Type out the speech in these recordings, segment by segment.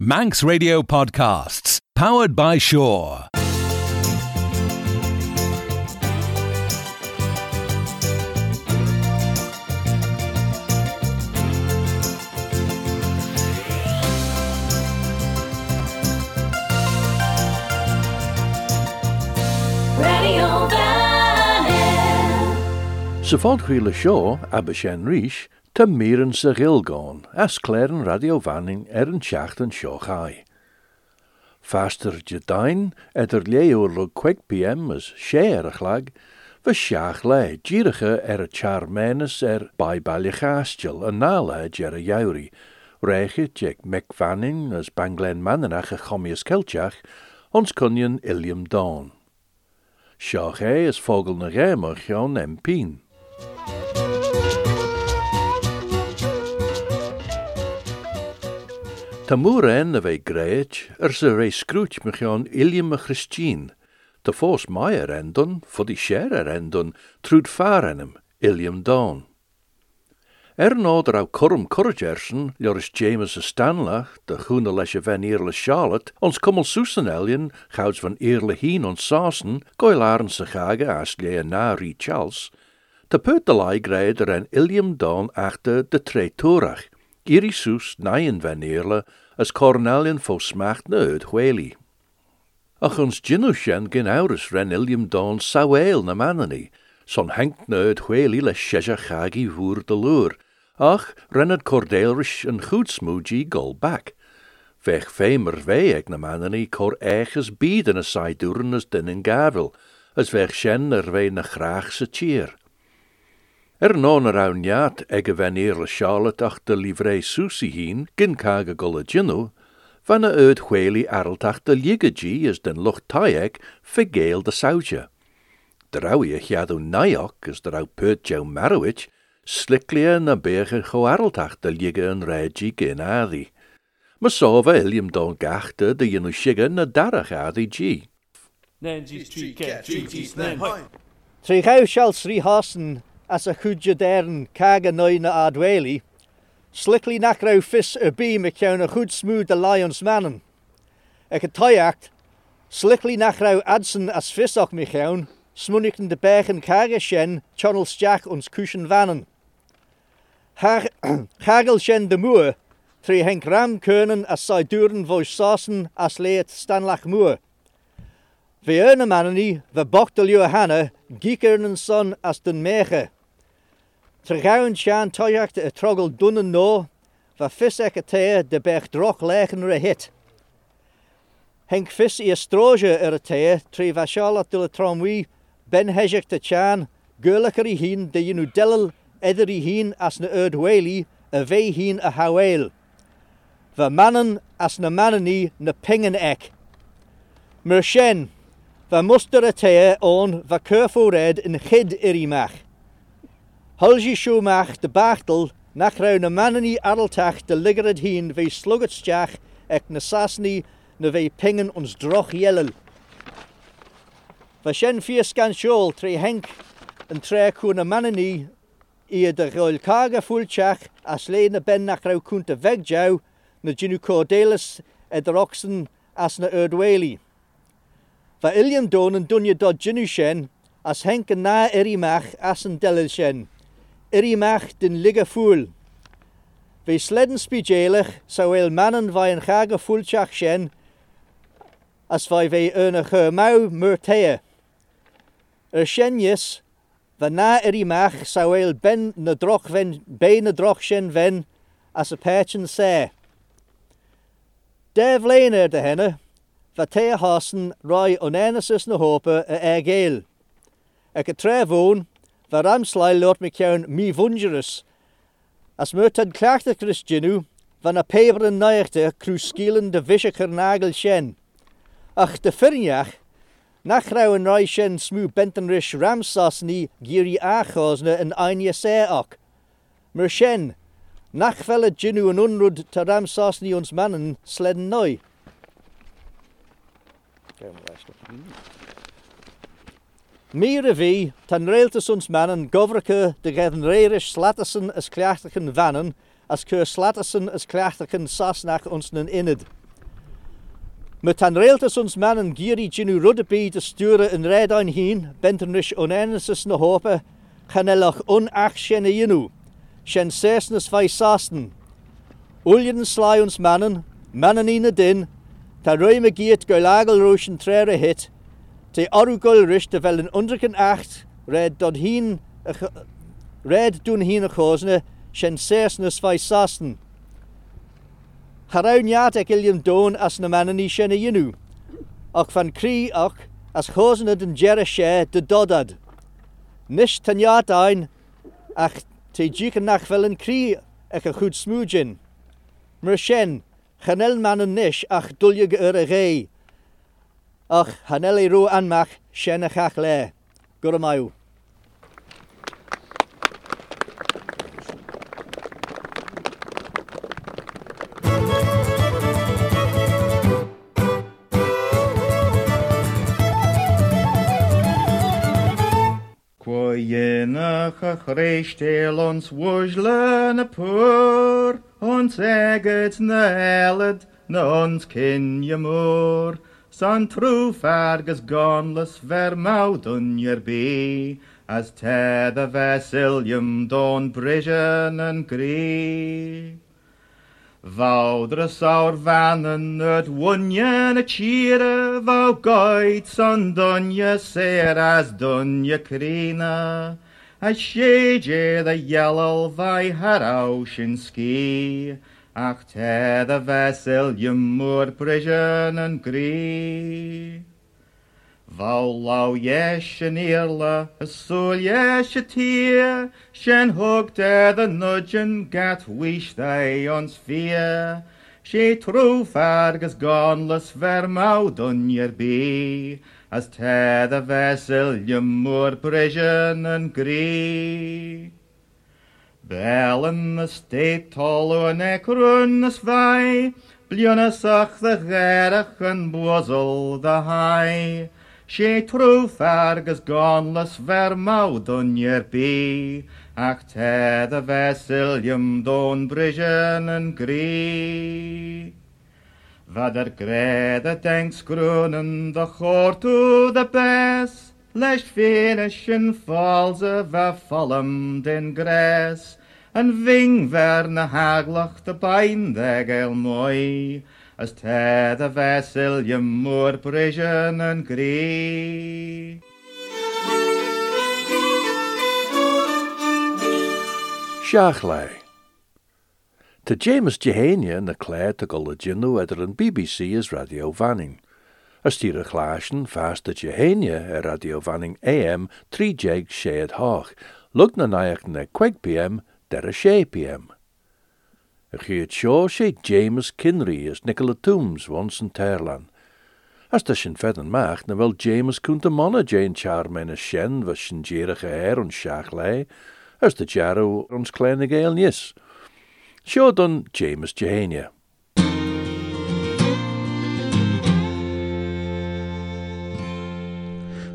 Manx Radio Podcasts, powered by Shore. Radio Sefod Hwila Shore, Abishen Rish, ta mir yn sa gil gôn, as clair radio fanning er yn sio chai. Faster jedain, eder leo lwg 20 pm as share a chlag, fy siach le, giriche er y char menes er bai ger jek mec as banglen mananach a chomius keltiach, ons cunion ilium dawn. Sioch e is fogel na en Ta moer en er se rei scrooch me Jan Ilium a. De fos meier endon, voor die share endon, trud far en hem, Ilium dawn. Er noder au Corum Corrigersen, Joris James a Stanlach, de lesje van Eerle Charlotte, ons kommel Susan gouds van Eerle Hien ons Sasen, goilaren se gage as lie na Rie Charles, de peutelai greider en Ilium Dawn achter de tre torach, iri sus naien van Eerle, as Cornelian fo smacht neud hweli. Ach ons ginushen gin aurus ren Ilium Dawn saweel na manani, son henk neud hweli le shesha chagi voer de loer, ach rennet een goed smoogie gol back. Vech femer vee eg na manani cor eiches bieden a saiduren as din in gavel, as vech shen er vee na graag se. Er non er awn jaat ege eerle Charlotte ach de livrei Susie hien, gin kaga gol a ginu, van a uit hweli arltach de ligegi is den lucht taeg vergeel de sautje. Drauwie jadu naiok is drau put jou marowich, sliklia na berge go arltach de ligge een regi gin adi. Ma sova ilium don gachte de jenu shigge na darach adi gi. Nancy's tree cat, tree teeth, nan. Trí gauw shall sri hasen as a chudja dern kaga noi na adweli. Slickly nach rau fis er bi me kjaun a smooth de lions mannen. Ek a slickly nach rau adsen as fisach me kjaun, smunniken de bergen kaga shen, channel stjach ons kushen vannen. Hagel shen de moer, tri henk ram kunnen as sai duren vo sasen as leet stanlach moer. Vi ene manneni, we bochtel jo hanne, giekeren son as den mege. Tra gawn sian toiacht y trogl dwn yn no, fa ffys ac y teir dy bech droch lech yn hit. Henk ffys i ystrosia ar y teir, tri fa siol at dyl y tromwi, ben hesiach dy sian, gyrlach ar ei hun dy un nhw delil edrych ei hun as na erdweli, y fe hun y hawael. Fy manon as na manon ni na pingen ec. Myr sien, muster mwster y teir o'n fy cyrffwred yn chyd i'r imach. Hulsi siwmach dy bachtel nach rawn y manon i arltach dy ligarad hun fe slwgat stiach ec na sasni na fe pingen ons droch ielel. Fe sien ffias gan siôl tre henc yn tre cwn y manon i i y dychol cag a ffwltiach a sle na ben nach raw cwnt y fegjaw na gynw cordelus edrych oxen as na erdweli. Fe Iliam Don yn dwnio do gynw sien as henc yn na erimach as yn delil sien yr i mach dyn lig a ffwl. Fe sledden spidjelech sa wel mannen fai yn chag a ffwltiach sien, as fai fe yn a chyrmaw myrtea. Yr sienjes, fy na yr i mach sa wel ben na droch fen, ben na droch sien fen, as y perchen se. De flein er de henne, fy te a hasen roi onenesus na hopa a egeil. Ac y trefwn, va ramslai lot me mi vungerus. As murtad klachte Chris ginu, van a peberen neichte kruskielen de vischer nagel. Ach de firnjach, nach rauwen roi shen smu bentenrish ramsasni giri achosne en einje seak. Mer shen, nach velle ginu en unrud te ramsasni ons mannen sledden noi. Mire vi, tan reeltes ons mannen govreke de gedden reirish slatassen as klaachtigen vannen, as keur slatassen as klaachtigen sasnach ons nen inned. Met tan reeltes ons mannen giri ginu ruddebi de sture in aan heen, benternish onenesis na hope, chanelach onach shenne jinu, shen sesnes vai sasten. Uljen sly ons mannen, mannen in din, ta ruime giet rooshen trere hit, Te arugol rish te fel yn underkan acht, red dod hin, red dun hin y chosne, sien ses nys fai sasn. Harawniad ec ilion dôn as na manon ni sien ei unw, ac fan cri ac as chosne dyn gera sie dy dodad. Nis tyniad ein, ach te dig yn nach fel yn cri ec y chwyd smwgyn. Myr sien, chanel manon nish ach dwlyg yr y gei, ach hanel ei rŵ anmach sien ych chach le. Gwr y maiw. A chreistel ons wujle na pur, ons eget na elad, na ons kin je moor. Son trúf agus gonlas ver mawdwn be, as te the don brision yn gri. Fawdr y sawr fan yn a wynion y tîr, son dunya ser as dunya crina, a siege the yellow vai harawshin ski, Ach, the vessel you moer prisianen and Vau lau jeshen irla, a sul jeshe tia, Shen hug te the and gat wish they on fear. She troof argus gonless vermau dunyer be, As te the vessel moor moer and kri. Bellen steht tol en ek runne svei, Blunne sach the gerach and bozel the high. She truth as gonless ver maud on yer be, Ach te the vesilium don brigen en gree. Vader the tanks groenen de goor to the best, Lesh finischen false verfallem den gres, en ving ver na haglach de bain de gel mooi, as te the vesilium moor brishen and gree. Seachlei. Tá James Jehania na cléir a go le ginú idir an BBC is Radio Vanning. As tí a chláisian fásta Jehania ar Radio Vanning AM trí jeig séad hách, lug na naach na 2 PM der a 6 PM. A sé James Kinry is Nicola Toombs wons an Terlan. As tá sin fed an maach na bhfuil James cúnta mana Jane Charmaine a sin bheit sin ddíireach air as de jarú ons lénig éil níos. Seo James Jehania.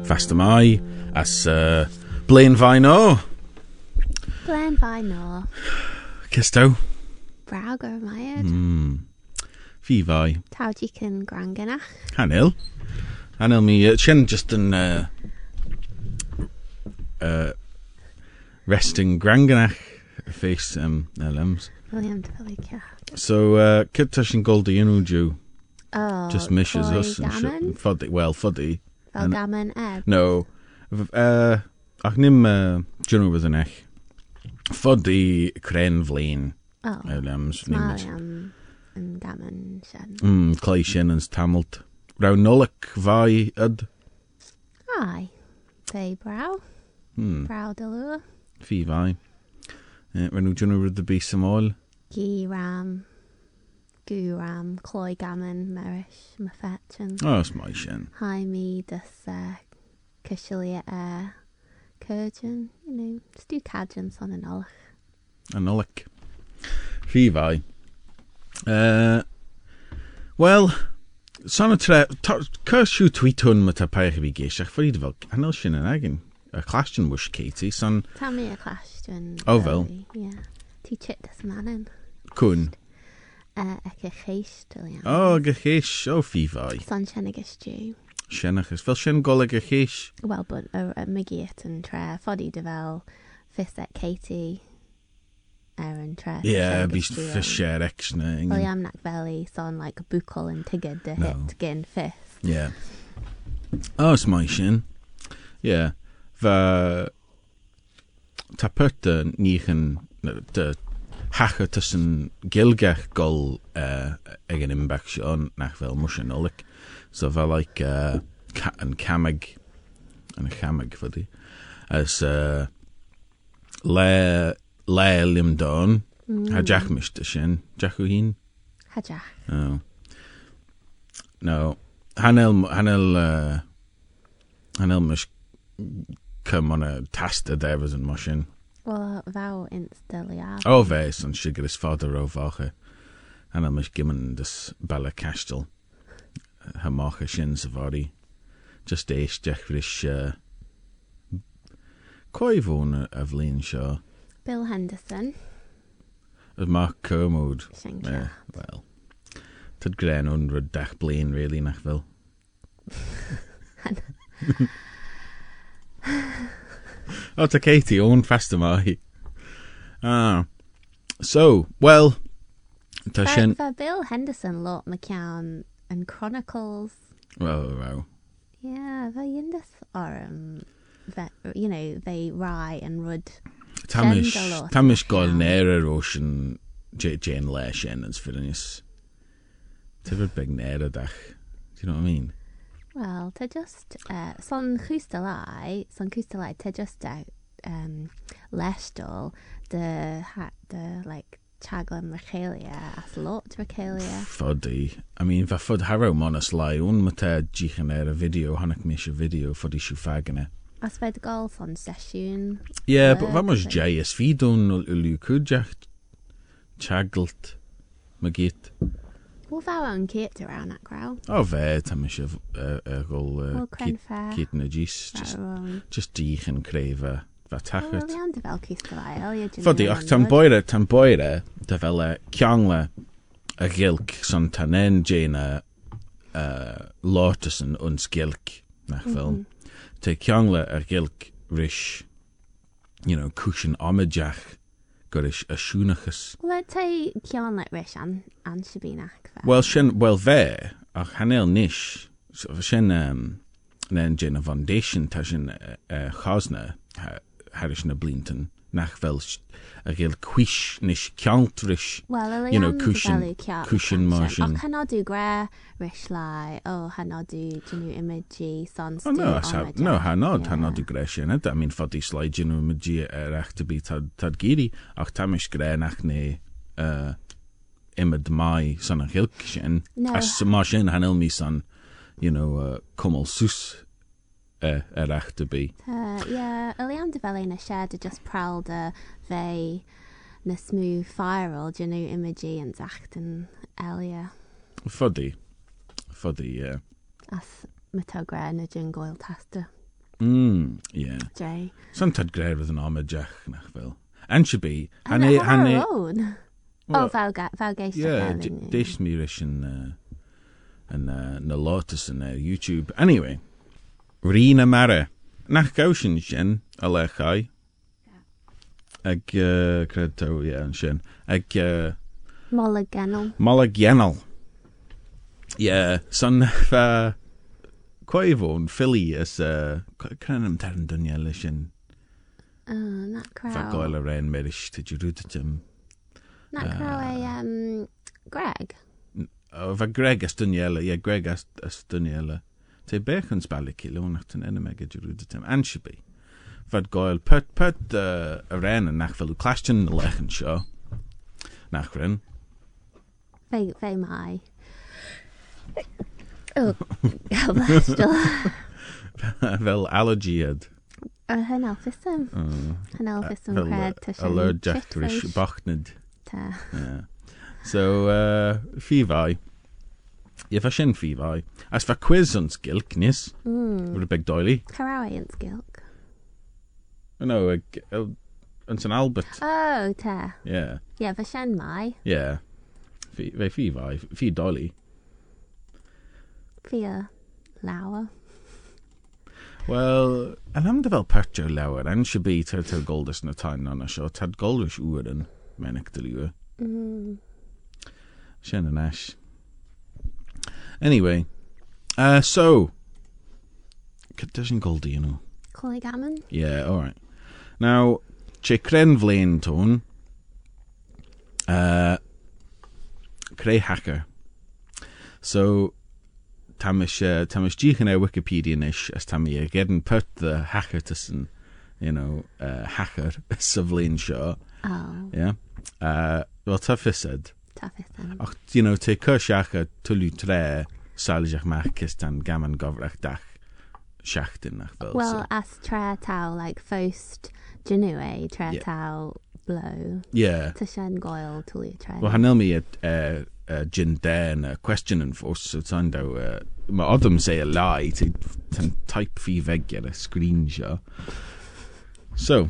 Fast mai as uh, Blaine Vino. Glen Vynor. Kisto. Braugr Myed. Mm. Fi fai. Tawdig yn Granganach. Hanil. Hanil mi, uh, Chen just yn uh, uh, rest Granganach face um, LMs. William Tawdig, So, uh, Kittush yn you know Jew. Oh, just misses us and shit. Fuddy, well, fuddy. Fel gamen? No. Uh, ac nim uh, Junw bydd yn eich. Fod i cren flin. Oh, Williams. Smart am yn gamen sen. Mm, Clay Shannon's tamalt. Raw nolik fai yd. Ai, fe braw. Hmm. Braw dylw. Fi fai. Uh, Rwy'n nhw dyn nhw rydw bys am ôl. Gi ram. Gw ram. Cloi gamen. Merish. Myffet. O, oh, smai sien. Hai mi dys uh, cysilia air. Curgin. You know. Just do cadjan son yn olach. An. Fi vai. Uh, well, son y tre... Cys siw tweetwn ma ta paich fi geisiach ffyrid fel anel sin yn agin. Y clastion wish Katie, son Tell me a clash. dyn- Oh, fel. Yeah. Ti chit dys manin. cwn. Uh, ag y cheis, dylian. O, gychys, o fi fai. Son sian. Fel sian goleg gychys. Wel, bod y y mygiet yn tre ffodi dy fel at Katie er yn tre. Ie, bys ffysier ex na. Wel, iam nac fel i son like bwcol yn tigyd dy hit gyn ffys. Ie. O, smai sian. Ie. Fa... Ta y nich yn... Dy hacha tussen gilgach gol uh, ag yn imbach sian nach fel mwysyn olyg. So fel like uh, ca yn camag yn y camag fyddi. As uh, le le lim don. Ha Jack mist sin. Jack o. Hajach. Oh. No. Hanel, Hanel, uh, Hanel mis cym on a tasta devas yn mosyn. Wel, faw instali ar. O fe, son sigur is fodder o fache. Hanel mis gymyn dys bala castel. Ha mocha sin sa fori. Just dech fris, uh, Coifwn y flin sio. Bill Henderson. Y Mark Kermode. Yeah. well. Tyd gren blaen, really, nach fel. o, ta Katie, o'n fast yma hi. Ah. So, well, sin... fa Bill Henderson lot mae ciawn and Chronicles. Oh, row, row. Yeah, very indus that you know they rye and rud. Tamish, tamish gael nera roshan Jane Lash and it's Vilnius. Big nera dach. Do you know what I mean? Well, to just uh, son chwstalai, son Kustalai. To just out um, lestal the hat the like chaglam Rachelia, as lot Rachelia. Foddy. I mean, fa fod harrow monas lai, un mata jichan er a video, hannak mish a video, foddy siw fagana. As fed gol son sesiwn. Yeah, but vamos I think. jayas fi don ulu. Wel, faw yn Kate around that crowd. O fe, tamish a a gol Wel, kit Crenfa. kit na jis just just dichan creva va Wel, iawn dy fel cwstelai, el, ie. Foddy, ach tan boire, tan boire, da fel e ciangla a gilk son tanen jena uh, lotusen uns gilk nach fel. Te ciangla a gilk rish, you know, cushion omajach gorish a shunachus. Wel, te ciawn let rish an, an shabinach. Wel, shen, wel fe, ach hanel nish, so shen, um, nen jena foundation ta shen uh, uh, chosna, ha, harish na blinten, nach fel a gil quish nish ciant rish. Wel, you know, cushion- cushion margin. Ac hynod yw gre rish lai, o, hynod yw dynnu image'i son Oh, no, hanod, hanod i gre shen I mean, fod i slide jenu ma gi er ach to be tad, tad giri, ach tamish gre nach ne, uh, imad mai son a shen. No. As ma shen hanel mi son, you know, uh, kumol sus uh, ar achtabí. Tá a le an de bhé na séad a just pralda bheith uh, na smú firal genú imidí and deachtain elia. Fodí Yeah. as metágra na dún gáil testa. Mm, yeah. Dre. San tad gréir an oh, valga, valga, An se bí an Déis mí sin na látas in YouTube anyway. Rhyn y mare. Nach gawsyn sy'n y lechau. Ag, uh, cred taw, ie, yn sy'n. Ag... Uh, Molagenol. Molagenol. Ie, yeah, son fa... Coefon, Philly, ys... Cren am tern dynia lys yn... O, na craw. Fa goel yr en meris, ty di rwyd ydym. Na craw ei, um, Greg? O, fa Greg as dynia, ie, Greg as dynia, ie. Te ilo nach ten ene mega Jerusalem and should be. Fad goil put put uh, a rain and nach fel clashin lechen show. Nach ren. Fe, fe mai. Oh, fel allergy ad. Uh, hyn alfysym. Hyn alfysym cred. rish bachnid. Ta. So, uh, fi fai. Ie, fe sy'n fi fai. As fe quiz yn sgilc, nis. Mm. Rhywbeth doeli. Carawi yn sgilc. No, yn St Albert. Oh, te. Ie. Yeah. Ie, yeah, fy sien mai. Ie. Yeah. Fe fi, fi fai, fi doli. Fi y lawer. Wel, yn am fel pertio lawer, yn si bi ter ter goldus na tain na na sio, tad goldus ŵr yn menig dyliwa. E. Mm. Sien yn eich. Anyway, uh, so condition called, you know. Clygammon? Yeah, all right. Now, Chekrenvlaenton, uh, Crayhacker. So, Tamish, uh, Tamish Wikipedia Wikipedianish, as Tammy uh, Geddon put the hacker to you know, uh, hacker, Savlane Shaw. Oh. Yeah. Uh, well, Tuffy said. Ach you know, te a tre mach gaman dach nach. Well, so. as tre tau, like, first genue, tre yeah. tau blow. Yeah. To Shen goel tullw tre. Well, hanel mi e... Uh, uh, a den uh, so tando uh, eh, mae say a lie to tan type fi vegger a screenshot so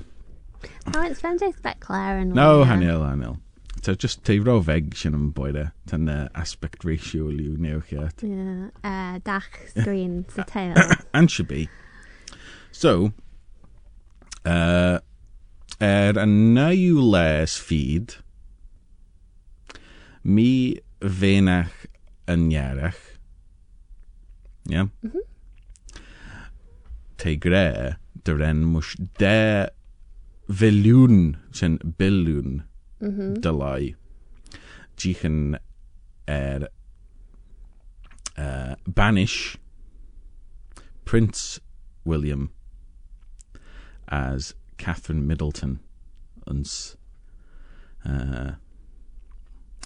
oh it's fantastic that Claire and no hanil hanil So just te ro feg sy'n yn boed tan uh, aspect ratio liw newch iat. Yeah. Uh, dach screen sa tail. and should be. So, uh, er a naw les feed, mi fenach yn iarach. Yeah? Te gre, dyren mwys de filiwn sy'n biliwn mm-hmm. delay. She can uh, er, er, banish Prince William as Catherine Middleton and uh, er,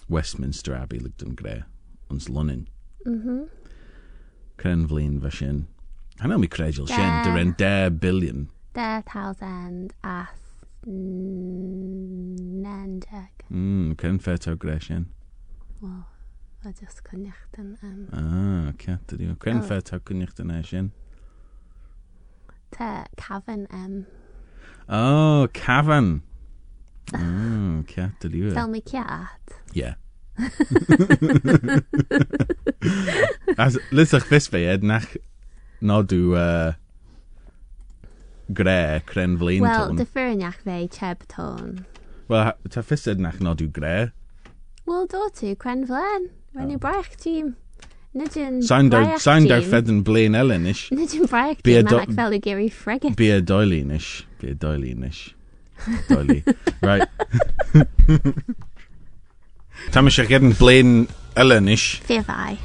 Westminster Abbey ligt mm-hmm. yn and ons Lunnin. Mhm. Crenflin fe sin. Hynna mi credil dare billion, dare thousand, as Nandag. Mm, cyn ffeto gresien. Wel, a just cynniacht yn... Um... Ah, cat ydi. Cyn ffeto cynniacht yn eisiau? Ta cafan em. Oh, cafan. Oh, ah, cat ydi. Fel mi cat? Yeah. As, lysach fes fe, ednach nodw... Uh, gre cren flein Wel, dyffyrinach fe cheb tôn. Wel, ta ffysyd nach nod yw gre. Wel, do tu, cren flen. Rwy'n oh. braich tîm. Nid yn braich Sain daw ffed yn blaen elen ish. Nid yn braich tîm ac fel y geri ffregit. Bia doelin ish. Bia doelin ish. Doeli. right. Ta mis eich edrych blaen elen ish. Fe fai.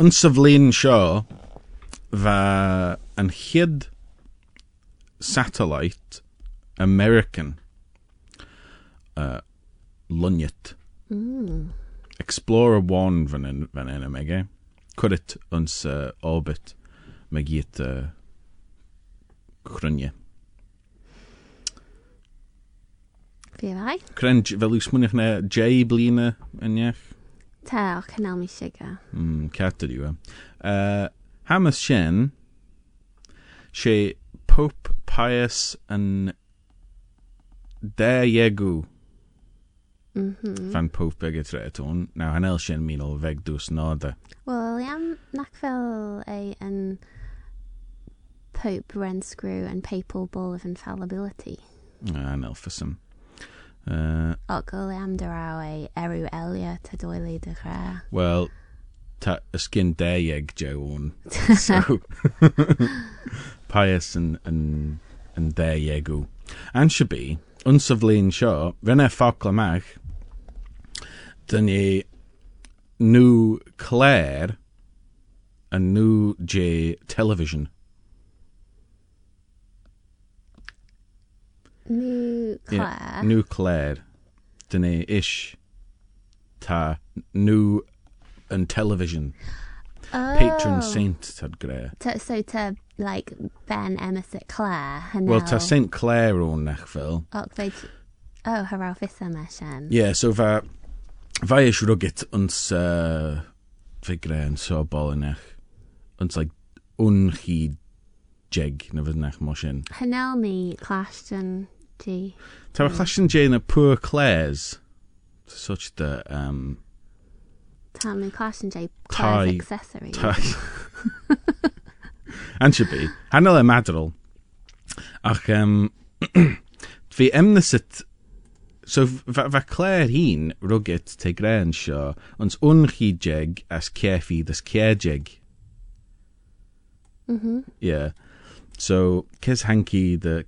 Yn syflin sio, fa yn hyd satellite American uh, lunyet. Mm. Explorer 1 van en, van en mege. Kurit ons uh, orbit megiet uh, grunje. Fe fai. Kren fel yw na J blina yn iach. Te, o cynnal mi siga. Mm, cat ydi yw. Uh, Hamas Shen, she Pope Pius and Diego, Mm-hmm. Fan Pope Now y tretwn. Nawr, hanel sy'n vegdus o Well, I am iawn, nac fel Pope Renscrew and Papal Bull of Infallibility. Hanel ffysym. Uh, Ogl am dyraw ei erw elia de dy Well. Ta ysgyn de ieg jawn. So, Pius yn, yn, yn de iegw. And should be, unsaflin sio, fyna ffocl amach, dyn ni nhw Claire a nhw J television. New Claire. Nhw Claire. Dyn ni ish ta nhw and television. Oh. Patron saint, tad Gre. so to, like, Ben Emmis Clare, Clare, Wel, ta St Clare o'n nechfil. Och, fe... Oh, hyraw fysa me, Sian. Ie, so fa... Fa eisiau rwgit ons... Uh, fe Gre yn so bol yn eich. Ons, like, un chi jeg na fydd nech mo sin. Hynel ni Clashton G. Ta fe Clashton G yn y Poor Clares. Such the... Um, Tá mé cláan sé Tai- accessory. An si bí. Hanna le madral. Ach, um, fi emna sit... So, fa cléir hín rugit te grean seo, ons unchi jeg as cefi das ceajeg. Mhm. Yeah. So, kis hanky the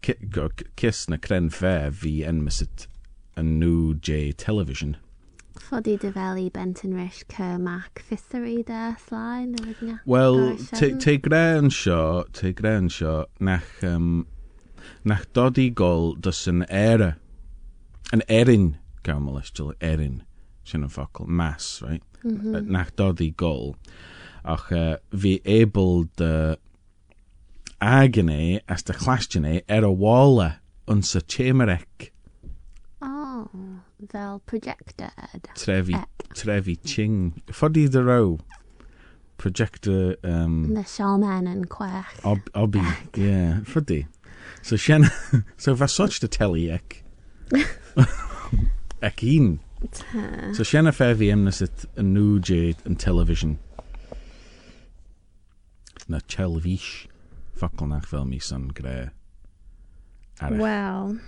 kiss na cren fair vi enma sit a new J television. Fodí de bhelí benton cumach fisteí de sláin na Well, Gosh, te te gran seo, te gran seo, nach, um, nach dodi gol dus an era, an erin, gael still erin, sin an focal, mass, right? Uh, Nach dodi gol, ach uh, able de agane as de chlastjane er a walla uns a chemerek Oh, fel projected. Trefi, e. trefi mm. Ching. Ffodi dy row. Projector... Um, the shaman and quech. Ob, obi, yeah, ffodi. So Sian, so fa soch dy teli ec. ec un. So Sian a fefi ymnes it. A new jade yn television. Na chelfish. Ffocl nach fel mis o'n gre. Well...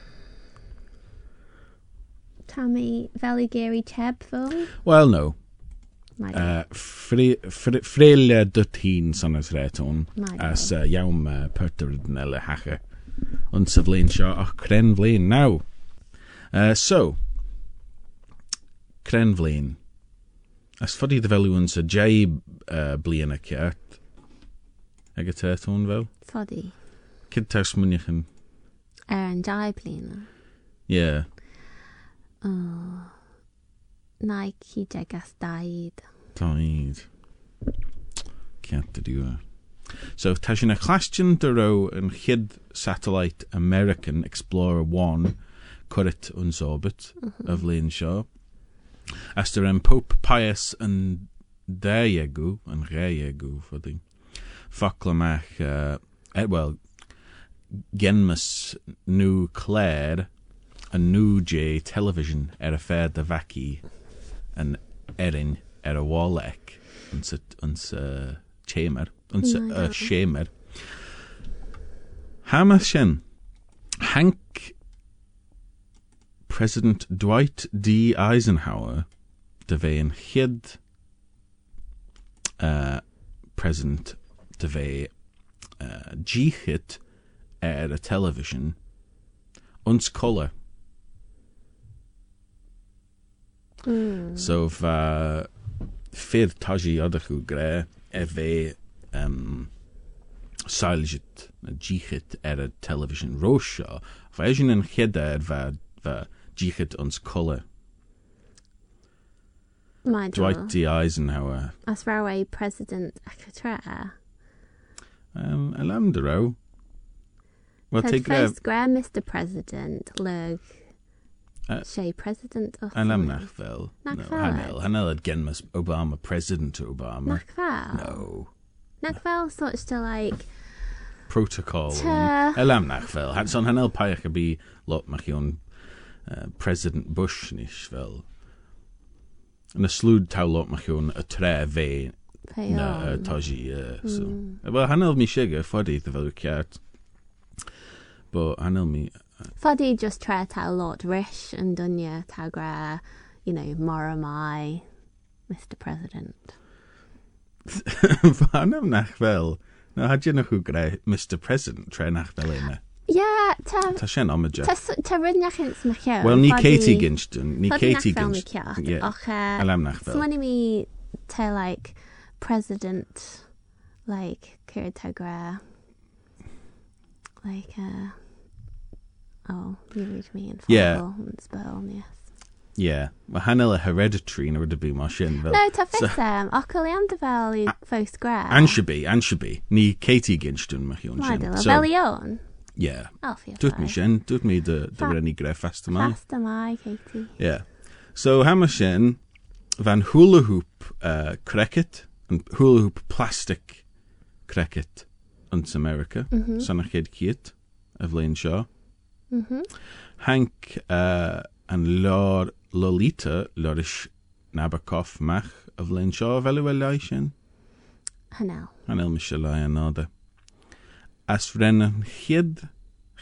Tammy Valley Gary Cheb film. well no Uh, Fréile duttín san as réitón as uh, jaam uh, perterin le hache an sa bléin seo ach cren bléin ná. Uh, so, cren bléin. As fodí de bheún sa dé uh, bliana ceart ag téún bhil? Foddy. Kid tars munichan. Er an dai blina. Yeah. Oh. Nike jegas daid. Daid. Dú. So tá sin na chláistin de ro an chid Satellite American Explorer 1 churit an sóbit a bhléon seo. As der an Pope Pius and an déiegu an réiegu fodí. Faklamach uh, well genmas Claire a J television ar a fé de an erin ar a ons Na, uh, gael. shamer Hama sin Hank President Dwight D. Eisenhower de an chiad uh, President de bheith uh, ar a television ons color Mm. So fa fyr taji odach yw gre e fe um, sailjit na ddíchit ar a television rosio fa eisiau yn chyda ar fa, fa ddíchit ons cola My Dwight D. Eisenhower As rawe president Akatra. um, alam dy raw Wel, te Ted gre first Mr. President lug. Uh, She president of alam nach fel Nach no, fel. hanel. Hanel ad genmas Obama President Obama. Fel. no. Nach fel sort to like protocol elam nach fel han son hanel paich a bi lot mach yon uh, President Bush nish fel yn y taw lot mach yon y tre fe na on. toji uh, so. Well hanel mi siga ffodi dy fel ciart. But hanel mi Fadi just tre tá lot rish and dunya tagra, you know, Moramai, Mr. President. Fanam nach fel. Na had je nog goed Mr. President try nachvel in inne. Yeah, ta... Tá sin amide. Tá rinneach ins me chear. Well, ní Katie Ginston, ní Katie Ginston. Yeah. Ach, uh, Alam nach fel. Smanni mi te, like, president, like, Kira Tagra, like, uh, Oh, you read me in yeah. yn sbel, yes. Ie, yeah. mae hanel y hereditary yn rydw i mae sy'n fel... No, ta ffesem, so, ocol i am dy fel i ffos gref. Anshabi, Anshabi, ni Katie Ginstyn mae hi o'n sy'n. Mae fel i o'n? Ie. Dwi'n mi sy'n, dwi'n mi dy rynnu gref fast yma. Fast yma, Katie. Ie. Yeah. So, ham y sy'n, fan hula hoop uh, cricket, hula hoop plastic cricket yn America, mm -hmm. sanach ed cyd, y flaen sio. Mm -hmm. Hank uh, yn lor Lolita lorish Nabokov mach a flaen sio fel yw elai sy'n? Hanel. Hanel misilai yn oda. As fren chyd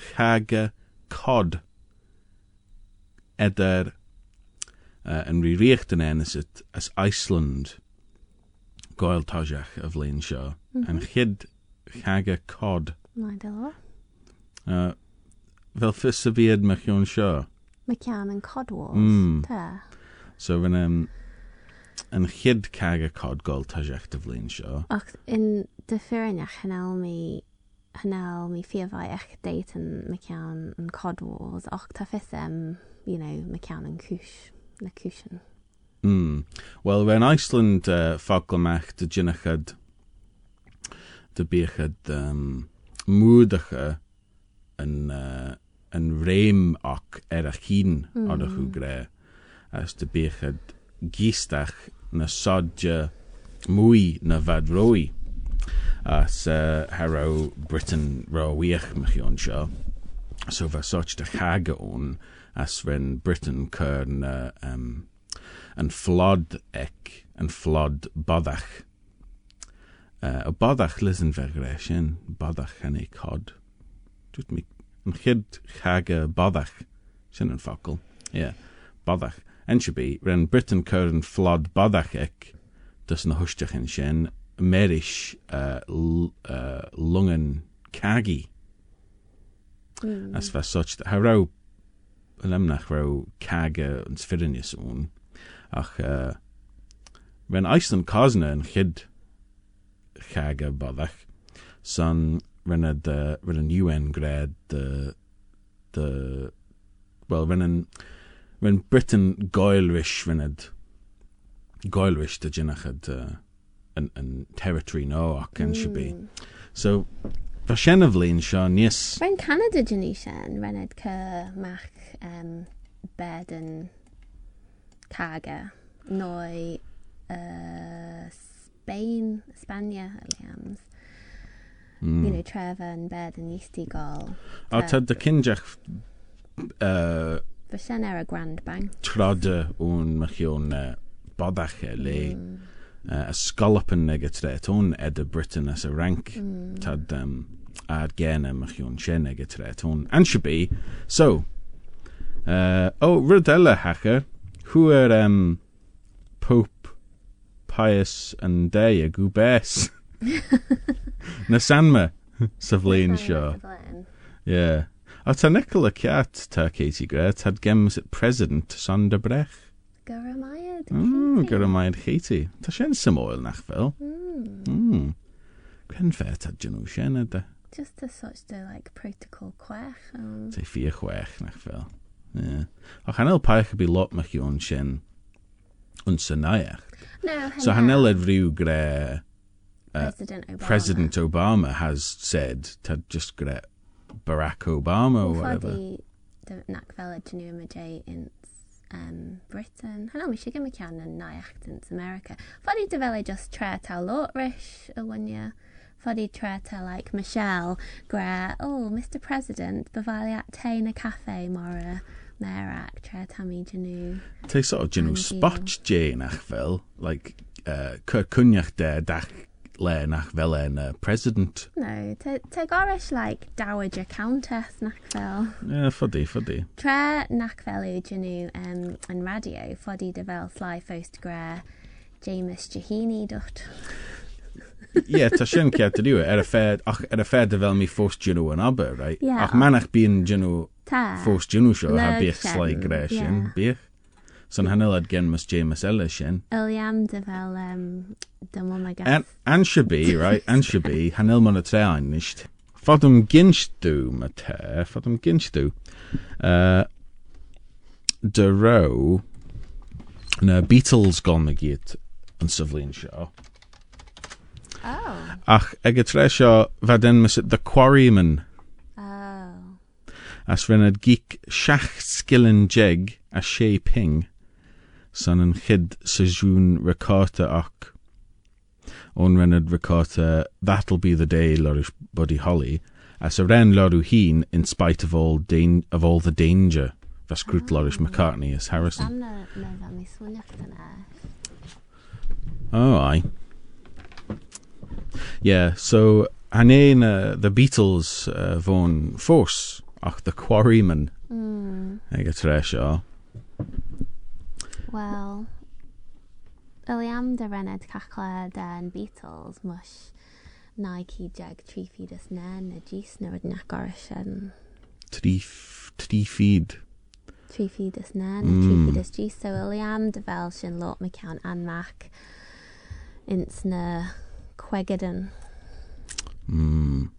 chaga cod edrych uh, yn rhywriecht yn enysit as Iceland goel tajach y flaen sio. Mm -hmm. Yn chyd chaga cod. Mae'n dylo. Uh, fel fys y fiad mych yw'n sio. Mae cian yn codwals. Mm. Ta. So fy'n um, yn chyd cag y cod gol tajach dy flin sio. Ach, in de ffyrinach hynel mi hynel mi ffierfau eich deit yn mae cian yn codwals. Och, ta ffysem, you know, mae cian yn cwsh. Na. Mm. Wel, fe'n Iceland uh, ffoglamach dy gynachad dy biachad um, mwydach yn, uh, yn reim ac er eich hun mm. o'r chw gre. As dy bechyd gistach na sodja mwy na fad roi. As uh, haro Britain ro wych mych o'n sio. So fe soch dy chag o'n as fe'n Britain cyr na um, yn flod ec, yn flod boddach. Uh, o boddach lys yn fe gresyn, boddach yn ei cod. Yn chyd chag boddach, sy'n yn ffocl. Ie, yeah, boddach. En sy'n bi, ren Britain cyr yn flod boddach dys na hwstiach yn sy'n, merish uh, l- uh, lungan cagi. Mm. As fe soch, ha rau, lemnach rau caga yn sfyrinus o'n, ach uh, ren Iceland cosna yn chyd chaga boddach, son ren uh, ren an UN grad the, the, well, ren an, ren Britain goilrish ren ad, goilrish dy gynach ad, uh, yn, yn territory no ac yn mm. be. So, sien of lein sio, nies, Fe'n Canada sian, rened cy mach um, bed yn caga. Noi uh, Spain, Spania, Liams. mm. you know, Trevor yn bed yn istigol. A ta dy cynjach... Uh, Fy sen er y Grand Bank. Troda o'n mychion uh, boddach e le mm. uh, ysgolpen neg y tret o'n ed y Britain as y rank mm. tad um, a'r gen y mychion sien neg y tret o'n ansibí. So, uh, o, oh, rydela hacher, hwyr um, Pope Pius yn deu y gwbes. Na Sanma, Saflein Sio. Yeah. A ta Nicola Cat ta Katie Gre, had gems at president Sander Brech. Gyramaid mm, Katie. Mm, Gyramaid Katie. Ta sien symoel nach fel. Mm. Mm. Gwen fe ta dyn nhw sien yda. Just a such the like protocol chwech. Um... Ta ffia chwech nach fel. Yeah. A chanel paich y lot mach i o'n sien yn synaiach. No. So hanel edryw gre Uh, President, Obama. President Obama. has said to just get Barack Obama or whatever. The, the nac fel y dynwyr mae in um, Britain. Hynna, mi eisiau gymryd cian yn nai actants America. Fod i dyfelu just tre ta lotrysh y wynia. Fod i tre ta, like, Michelle, gre, oh, Mr President, byfali at te yn y caffe mora. Merach, tre ta mi dynw. Te sort of dynw spot Jane ach like, uh, cyrcwniach de dach le nach fel uh, President. No, te, te gorish like Dowager Countess nac fel. Yeah, ffodi, ffodi. Tre nac fel yw dyn nhw um, yn radio, foddy dy fel fly fost gre James Jahini dwt. Ie, ta sy'n ciat ydw er y fed, ach, er y fed y fel mi ffos dyn nhw yn aber, right? Ie, Ach manach byn dyn nhw Ta. ffos dyn nhw sio, ha bych slai gre sy'n, ie. Bych. So'n hanelad gen mas James Ella sy'n. Iliam dy fel um, ag An, an bi, right, an bi, hanel mon y tre ein nisht. Fodwm gynch dw, ma te, fodwm gynch dw. Uh, dy row, na Beatles gol na gyd yn syflin sio. Oh. Ach, ag y tre sio, faden mas The Quarryman, Oh. as renad geek siach skillen jeg a sé ping, san an chid sejune recáta ach ón renned recáta that'll be the day lorish buddy Holly as a ran lorú in spite of all dan- of all the danger vascrút leris McCartney as Harrison. Oh, aye. Yeah, so hanéin uh, the Beatles uh, von Force ach the Quarrymen mm. ag a tre. Well, Wel, de ened cachled dan Beatles mush Nike jeg tree feed us nen a gis newid nac orishen. Tree, tree feed. Tree feed us nen, mm. tree feed us gis. So oleander de sy'n lot mewn an mac ints na quegadon. Mm.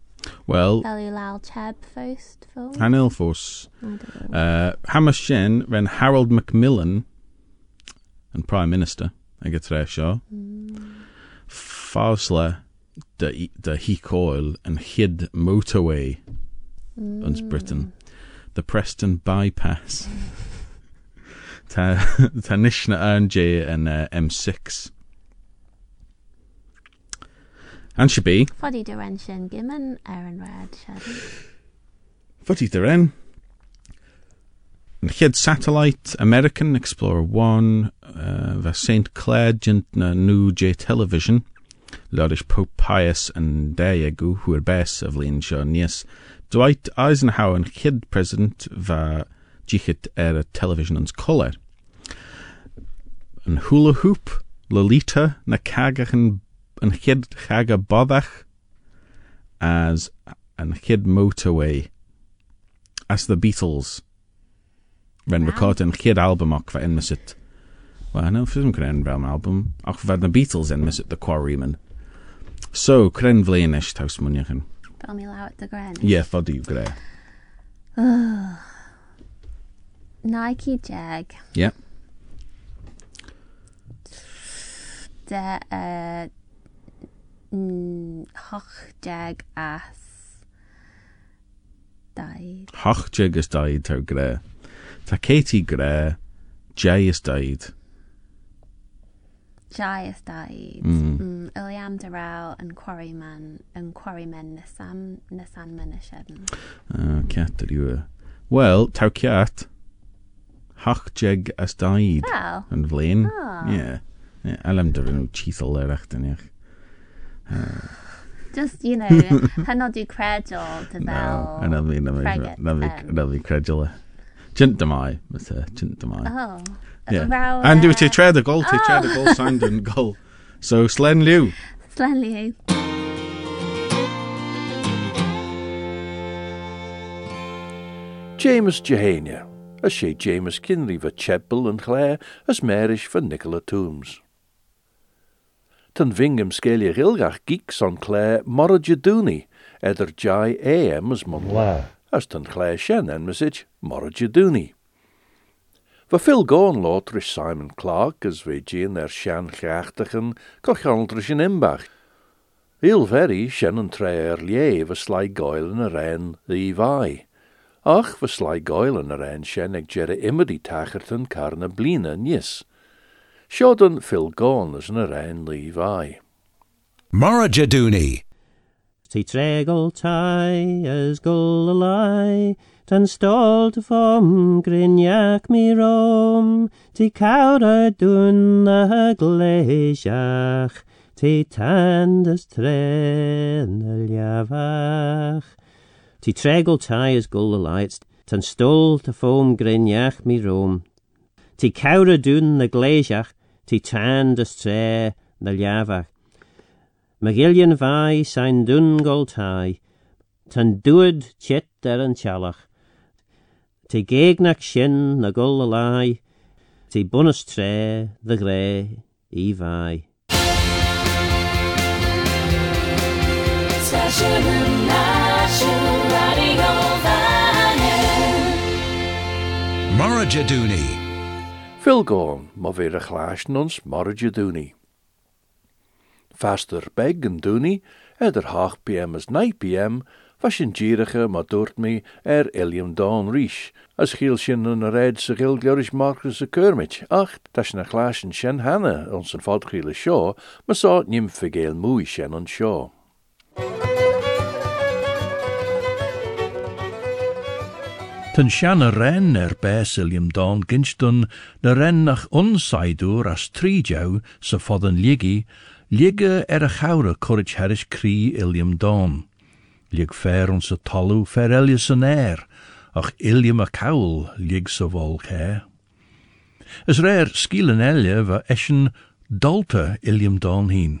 Wel... Fel lal cheb I don't know. Uh, Hamas Harold Macmillan, and Prime Minister ag a tréis seo. Mm. Fás de, de hicóil and hid motorway mm. Britain, the Preston Bypass. Tanishna tá níos and uh, M6. And si be. Fodí de ran sin giman ar rád Hid Satellite, American Explorer 1, uh, St. Clair Gint na New J Television, Lodish Pope Pius and Diego, who are best of Nies. Dwight Eisenhower and Hid President va Jichit er television. And Hula Hoop, Lolita na Kagachen and Hid Chaga Bodach as and Hid Motorway as the Beatles. Ren record een Hid album ook va en it. Well, no, film kren bram album. Ook va the Beatles en it the Quarrymen. So, kren vleenish taus munjachen. Belmy Lowit de Gren Yeah, foddy gre. Nike Jag Yeah. de uh, mm, hoch jag as died Hochjig is ter gre. Ta Katie gre. Jay is died. Jai is died Mm. mm, Iliam de Rao and Quarryman and Quarrymen Uh, Cat you Well, tau kiat. Hochjig as And vlein. Ah. Yeah. Just you know Hynod yw credol dy No, fel I mean, I mean, Jint dymai, fatha, jint dymai. Oh. Yeah. Fel, uh... Oh. And dwi ti tred y gol, ti oh. tred y gol, Sandon, gol. So, Slen Liw. Slen Liw. James Jehania, a she James Kinley for Chebel and chléir as Merish for Nicola Toombs. Tan vingam sgelia rilgach geeks on chléir Morra Jadouni, edder jai AM as mon. As tan Clare Shen en message Morajaduni. Va Phil Gorn lotrish Simon Clark as we jean er Shan Grachtigen, kochandrish in Imbach. Heel very Shen en Treer Lie va sly goil in a ren the vai. Ach, we sly goil in a ren Shen ag immer die tacherten carna blina nis. Sjoden Phil Gorn as in a ren the vai. Morajadooni. Ty Ti tregol tai as gul alai, tan stol to form grignac mi rom, ti caur doon the a glejach, ti tan as tren na liavach. Ti tregol tai as gul alai, tan stol to form grignac mi rom, ti caur doon the a glejach, ti tan as tre na liavach. Magilion fai sain dwn gol tai, tan dwyd chet er yn tialach. Te gegnach sien na gol y lai, te bonus tre, dy gre, i fai. Session National Radio Mara Jadouni. Phil Gorn, mo fi rach nons Mara Jadouni. Faster beg en dooni, eder haag pm as 9 pm, was in gierige ma doort me er Ilium Dawn Rish, as gielsjen een red se Marcus a Kermit. Ach, das na glaasjen shen hanne, ons een vatgiele show, ma sa het nim moei shen on show. Ten shanna ren er bes Ilium Dawn ginstun na ren nach onsaidur as trijau sa fodden ligi, liege er a chawra courage herish cri Ilium Dawn. Lig fair ons a talu fair Elias an air, ach Ilium a cawl lig sa vol care. As rare skielen va eschen dolta Ilium Dawn heen.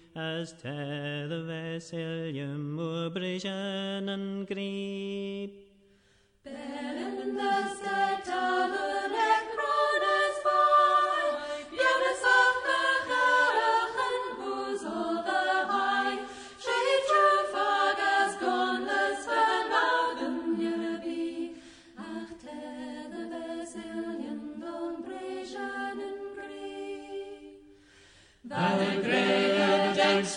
as te the veselium and grip. Bellum the set of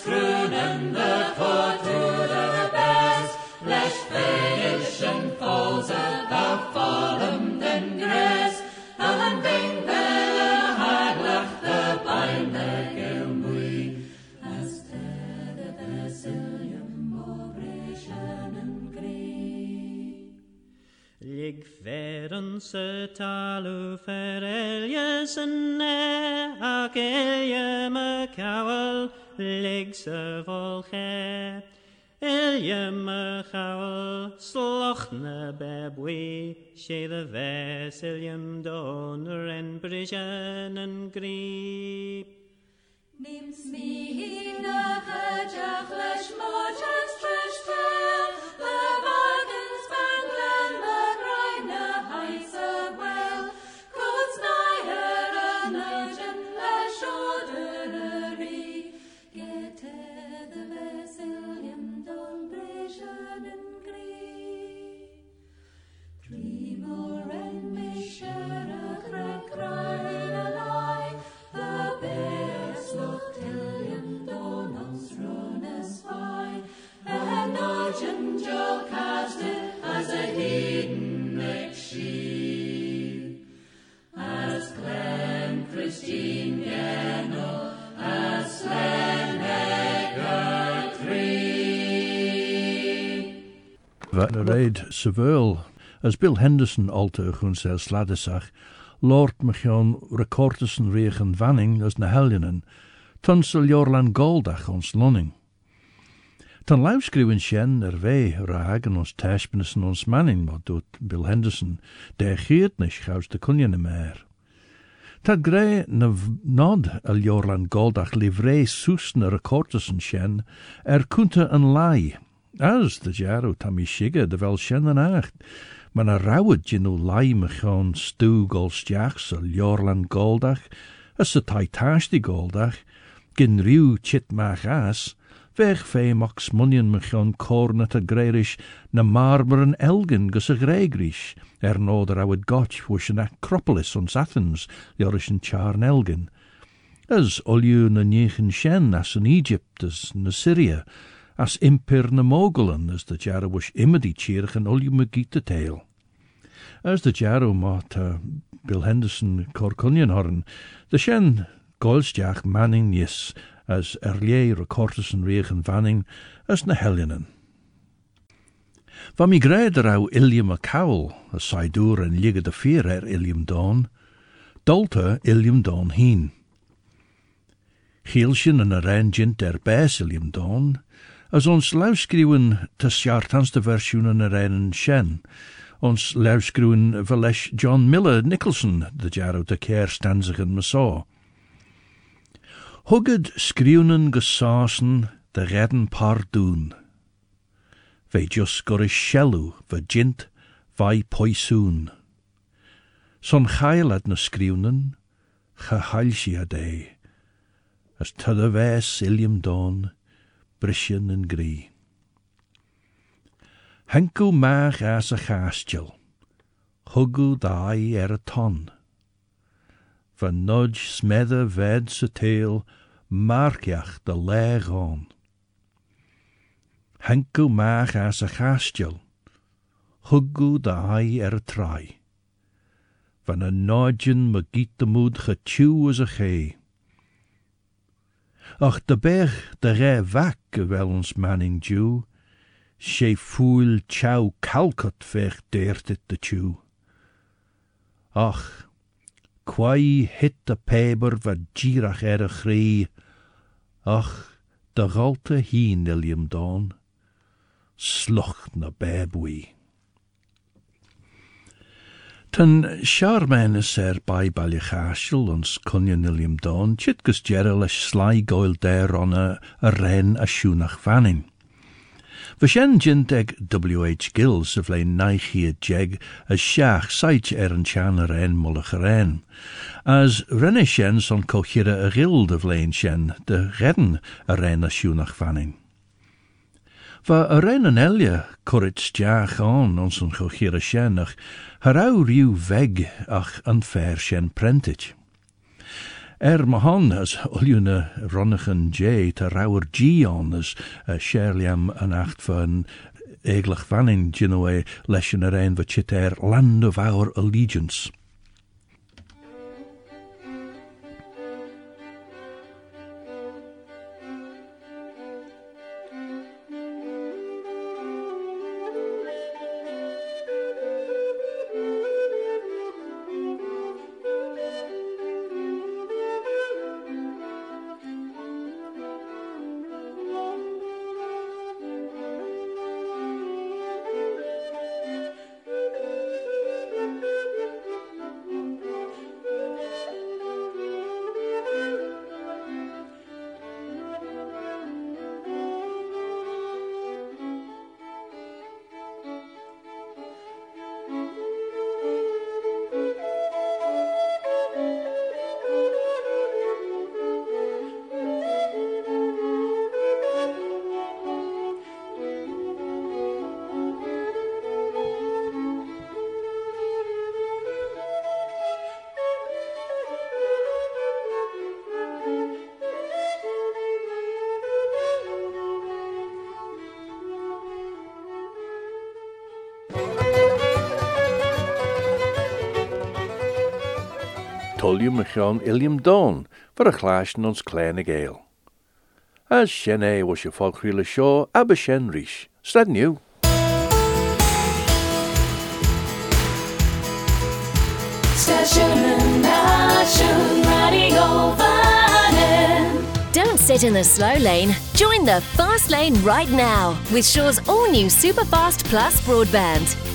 struinende Torturen best, Leis féidirsin fósa a fálum den grés, a an bing bele haglach the baime gemui, as de vesilium obrisian and grí. Lig feran se talu fer elias and ne, ac elia me cawal, y cawel lig se volche. Eliam y chawel sloch na bebwi she the ves Eliam don ren brishan en mojas trishtel, the Raid Seville, as Bill Henderson alter hun sel sladesach, Lord Michion recortussen regen vanning as na helgenen, tunsel Jorlan Goldach ons lonning. Tan luifskriwen sjen er vee ragen ons tashpenissen ons manning, wat doet Bill Henderson, de geert nisch gaus de kunjene meer. Tad grei na nod al Jorlan Goldach livrei soes na recortussen sjen, er kunte een lai, as de jaro tammy shigge de vel acht, maar na rawd je nu lai me gewoon stu golstjachs al Jorlan Goldach, as taitash die Goldach, gin riw chit mach as, weg fe mox munien me gewoon kornet a greirish na marberen elgen gus a er no der awed gotch wush an acropolis ons Athens, jorish an charn elgen. As olju na shen as in Egypt as na Syria, as impir na Mogulan as de jaro wush imedi chirch an. As de jaro mat uh, Bill Henderson korkunjen horn, de shen golstjach manning nis as erlie recortussen regen vanning as na helgenen. Van mi greider au Ilium a cawl, a saidur en ligge de fear er Ilium dawn, dolta Ilium dawn heen. Gielsjen en a bes As ons luiskriwen te de versioenen er een shen. Ons luiskriwen verlesh John Miller Nicholson, de jaro te keer stanzigen me. Hugged gesausen de redden pardoen. Ve just gor is shellu, ve jint, vai poisoen. Son chailad na skriunen, gehailsi a day, as tudde ves dawn, brisjen en maag as a chastil, huggu dai er ton. Van nudge smedde ved se tail, markiach de leg on. Henku maag as a chastil, huggu dai er a. Van a nodjen me giet de moed gechew as a chee. Ach de berg de re vak wel ons manning Jew, she fool chow calcut ver de chew. Ach, quai hit de peber va girach er a ach, de galte hien Ilium Dawn, sluch na babwi. Tan Charmanis er by Ballychashel ons Dawn, chit gus gerel a goil der on a, a ren a siwnach fannin. Vashen jint eg W.H. Gills of lein naichie jeg as siach sait er an chan a ren a ren. As renne son cochire a gild of lein shen, de redden a ren a. Va a ren an elje corrit jaach on ons een chochire shen ach riw veg ach an fair prentage. Er mahan as uljune ronnigen J te rauwer on as uh, Sherliam an acht van eglich vanning ginoe lesjen er een wat chit er land of our allegiance. volume gan Ilium Dawn var a chláisn ons léin a. As sin was your fághríle seo ab a sin ríis, Sledniu. Don't sit in the slow lane. Join the fast lane right now with Shaw's all new Superfast Plus broadband.